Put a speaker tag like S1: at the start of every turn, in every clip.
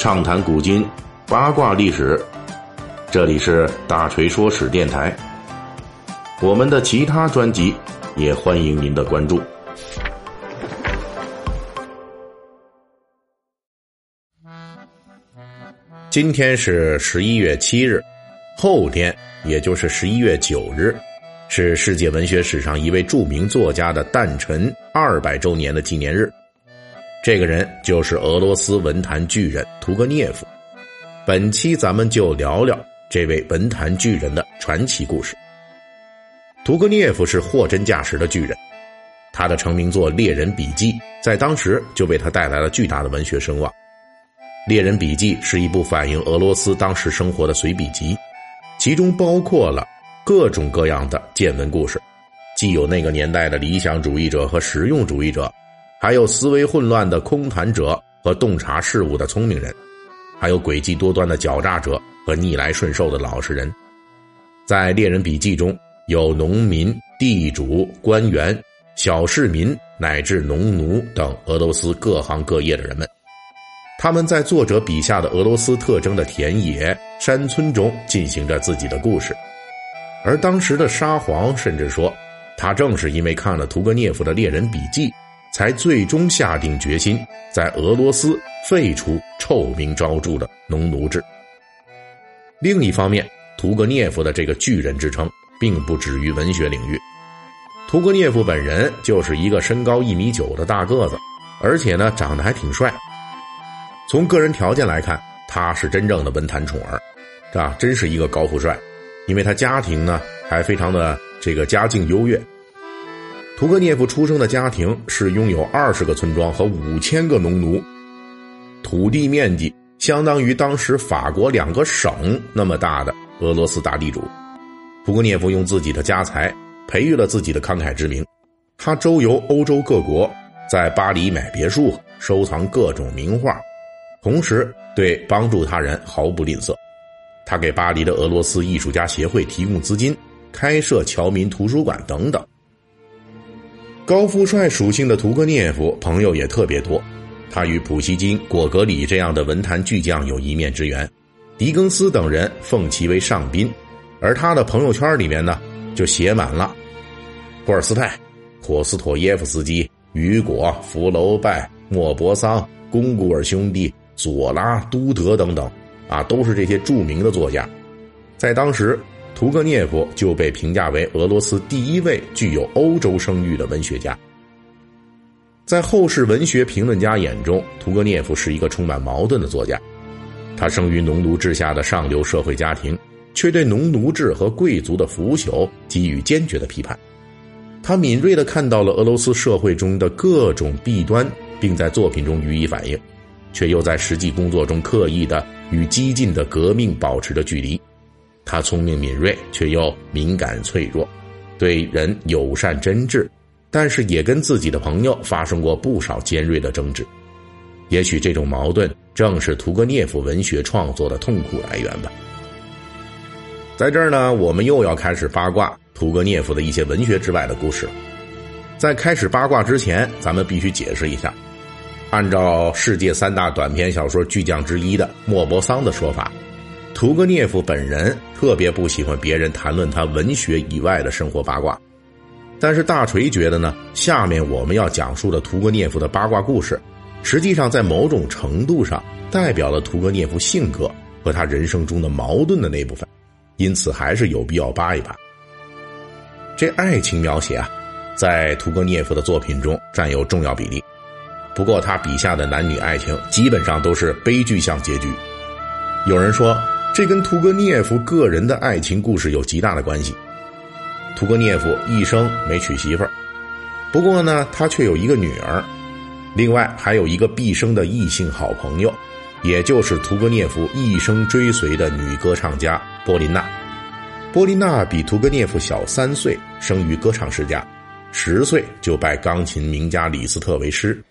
S1: 畅谈古今，八卦历史。这里是大锤说史电台。我们的其他专辑也欢迎您的关注。今天是十一月七日，后天也就是十一月九日，是世界文学史上一位著名作家的诞辰二百周年的纪念日。这个人就是俄罗斯文坛巨人屠格涅夫。本期咱们就聊聊这位文坛巨人的传奇故事。屠格涅夫是货真价实的巨人，他的成名作《猎人笔记》在当时就为他带来了巨大的文学声望。《猎人笔记》是一部反映俄罗斯当时生活的随笔集，其中包括了各种各样的见闻故事，既有那个年代的理想主义者和实用主义者，还有思维混乱的空谈者和洞察事物的聪明人，还有诡计多端的狡诈者和逆来顺受的老实人。在《猎人笔记》中有农民、地主、官员、小市民乃至农奴等俄罗斯各行各业的人们。他们在作者笔下的俄罗斯特征的田野、山村中进行着自己的故事，而当时的沙皇甚至说，他正是因为看了屠格涅夫的《猎人笔记》，才最终下定决心在俄罗斯废除臭名昭著的农奴制。另一方面，屠格涅夫的这个巨人之称，并不止于文学领域，屠格涅夫本人就是一个身高一米九的大个子，而且呢，长得还挺帅。从个人条件来看，他是真正的文坛宠儿，这真是一个高富帅。因为他家庭呢还非常的这个家境优越。屠格涅夫出生的家庭是拥有二十个村庄和五千个农奴，土地面积相当于当时法国两个省那么大的俄罗斯大地主。屠格涅夫用自己的家财培育了自己的慷慨之名，他周游欧洲各国，在巴黎买别墅，收藏各种名画。同时，对帮助他人毫不吝啬。他给巴黎的俄罗斯艺术家协会提供资金，开设侨民图书馆等等。高富帅属性的屠格涅夫朋友也特别多，他与普希金、果戈里这样的文坛巨匠有一面之缘，狄更斯等人奉其为上宾，而他的朋友圈里面呢，就写满了托尔斯泰、托斯妥耶夫斯基、雨果、福楼拜、莫泊桑、龚古尔兄弟。左拉、都德等等，啊，都是这些著名的作家。在当时，屠格涅夫就被评价为俄罗斯第一位具有欧洲声誉的文学家。在后世文学评论家眼中，屠格涅夫是一个充满矛盾的作家。他生于农奴制下的上流社会家庭，却对农奴制和贵族的腐朽给予坚决的批判。他敏锐地看到了俄罗斯社会中的各种弊端，并在作品中予以反映。却又在实际工作中刻意的与激进的革命保持着距离。他聪明敏锐，却又敏感脆弱，对人友善真挚，但是也跟自己的朋友发生过不少尖锐的争执。也许这种矛盾正是屠格涅夫文学创作的痛苦来源吧。在这儿呢，我们又要开始八卦屠格涅夫的一些文学之外的故事。在开始八卦之前，咱们必须解释一下。按照世界三大短篇小说巨匠之一的莫泊桑的说法，屠格涅夫本人特别不喜欢别人谈论他文学以外的生活八卦。但是大锤觉得呢，下面我们要讲述的屠格涅夫的八卦故事，实际上在某种程度上代表了屠格涅夫性格和他人生中的矛盾的那部分，因此还是有必要扒一扒。这爱情描写啊，在屠格涅夫的作品中占有重要比例。不过，他笔下的男女爱情基本上都是悲剧向结局。有人说，这跟屠格涅夫个人的爱情故事有极大的关系。屠格涅夫一生没娶媳妇儿，不过呢，他却有一个女儿，另外还有一个毕生的异性好朋友，也就是屠格涅夫一生追随的女歌唱家波琳娜。波琳娜比屠格涅夫小三岁，生于歌唱世家，十岁就拜钢琴名家李斯特为师。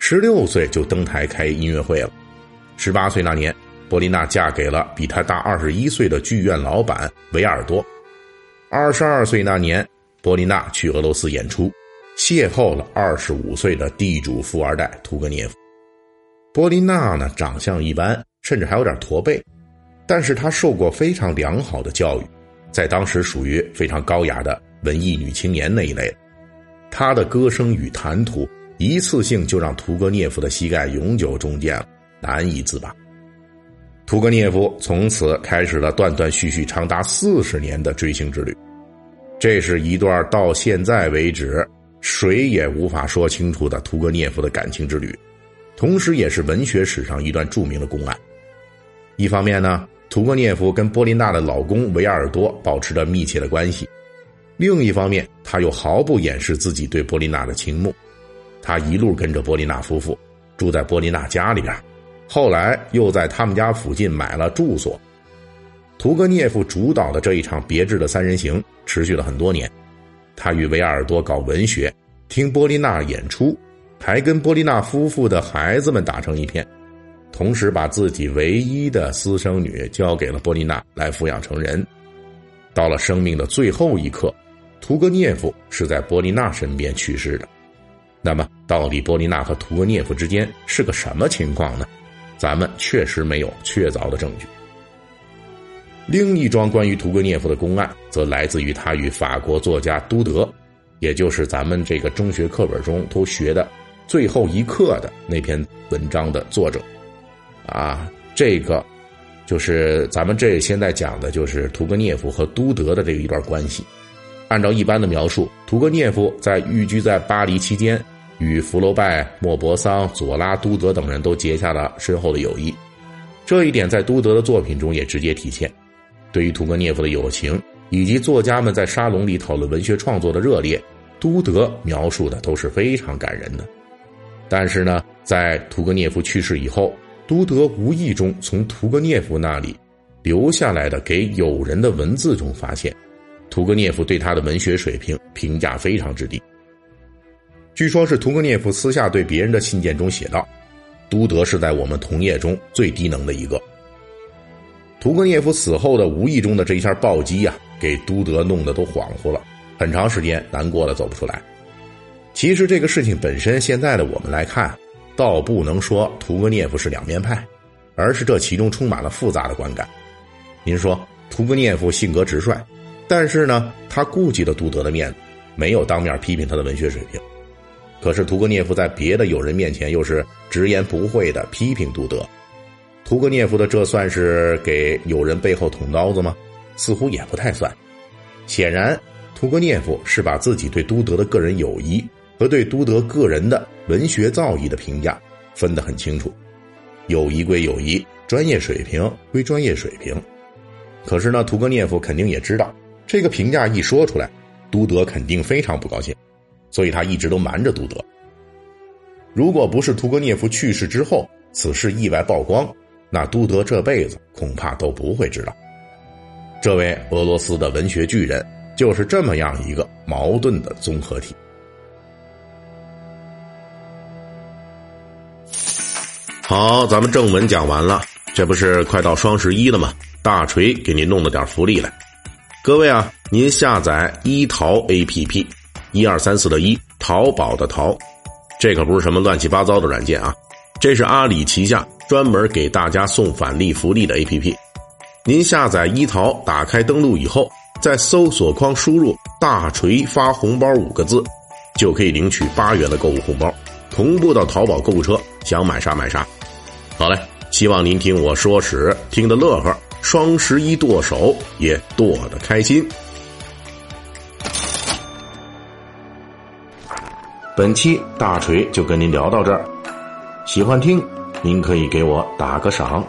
S1: 十六岁就登台开音乐会了，十八岁那年，波琳娜嫁给了比她大二十一岁的剧院老板维尔多。二十二岁那年，波琳娜去俄罗斯演出，邂逅了二十五岁的地主富二代屠格涅夫。波琳娜呢，长相一般，甚至还有点驼背，但是她受过非常良好的教育，在当时属于非常高雅的文艺女青年那一类。她的歌声与谈吐，一次性就让屠格涅夫的膝盖永久中箭了，难以自拔。屠格涅夫从此开始了断断续续长达四十年的追星之旅，这是一段到现在为止谁也无法说清楚的屠格涅夫的感情之旅。同时，也是文学史上一段著名的公案。一方面呢，屠格涅夫跟波琳娜的老公维尔多保持着密切的关系；另一方面，他又毫不掩饰自己对波琳娜的倾慕。他一路跟着波琳娜夫妇住在波琳娜家里边，后来又在他们家附近买了住所。屠格涅夫主导的这一场别致的三人行持续了很多年。他与维尔多搞文学，听波利娜演出。还跟波丽娜夫妇的孩子们打成一片，同时把自己唯一的私生女交给了波丽娜来抚养成人。到了生命的最后一刻，屠格涅夫是在波丽娜身边去世的。那么，到底波丽娜和屠格涅夫之间是个什么情况呢？咱们确实没有确凿的证据。另一桩关于屠格涅夫的公案，则来自于他与法国作家都德，也就是咱们这个中学课本中都学的。最后一刻的那篇文章的作者，啊，这个就是咱们这现在讲的，就是屠格涅夫和都德的这一段关系。按照一般的描述，屠格涅夫在寓居在巴黎期间，与福楼拜、莫泊桑、左拉、都德等人都结下了深厚的友谊。这一点在都德的作品中也直接体现。对于屠格涅夫的友情，以及作家们在沙龙里讨论文学创作的热烈，都德描述的都是非常感人的。但是呢，在屠格涅夫去世以后，都德无意中从屠格涅夫那里留下来的给友人的文字中发现，屠格涅夫对他的文学水平评价非常之低。据说，是屠格涅夫私下对别人的信件中写道：“都德是在我们同业中最低能的一个。”屠格涅夫死后的无意中的这一下暴击呀，给都德弄得都恍惚了，很长时间难过的走不出来。其实这个事情本身，现在的我们来看，倒不能说屠格涅夫是两面派，而是这其中充满了复杂的观感。您说屠格涅夫性格直率，但是呢，他顾及了都德的面子，没有当面批评他的文学水平。可是屠格涅夫在别的友人面前又是直言不讳的批评杜德。屠格涅夫的这算是给友人背后捅刀子吗？似乎也不太算。显然，屠格涅夫是把自己对都德的个人友谊。和对都德个人的文学造诣的评价分得很清楚，友谊归友谊，专业水平归专业水平。可是呢，屠格涅夫肯定也知道，这个评价一说出来，都德肯定非常不高兴，所以他一直都瞒着都德。如果不是屠格涅夫去世之后此事意外曝光，那都德这辈子恐怕都不会知道，这位俄罗斯的文学巨人就是这么样一个矛盾的综合体。好，咱们正文讲完了，这不是快到双十一了吗？大锤给您弄了点福利来，各位啊，您下载一淘 APP，一二三四的一，淘宝的淘，这可不是什么乱七八糟的软件啊，这是阿里旗下专门给大家送返利福利的 APP。您下载一淘，打开登录以后，在搜索框输入“大锤发红包”五个字，就可以领取八元的购物红包，同步到淘宝购物车，想买啥买啥。好嘞，希望您听我说史听得乐呵，双十一剁手也剁得开心。本期大锤就跟您聊到这儿，喜欢听您可以给我打个赏。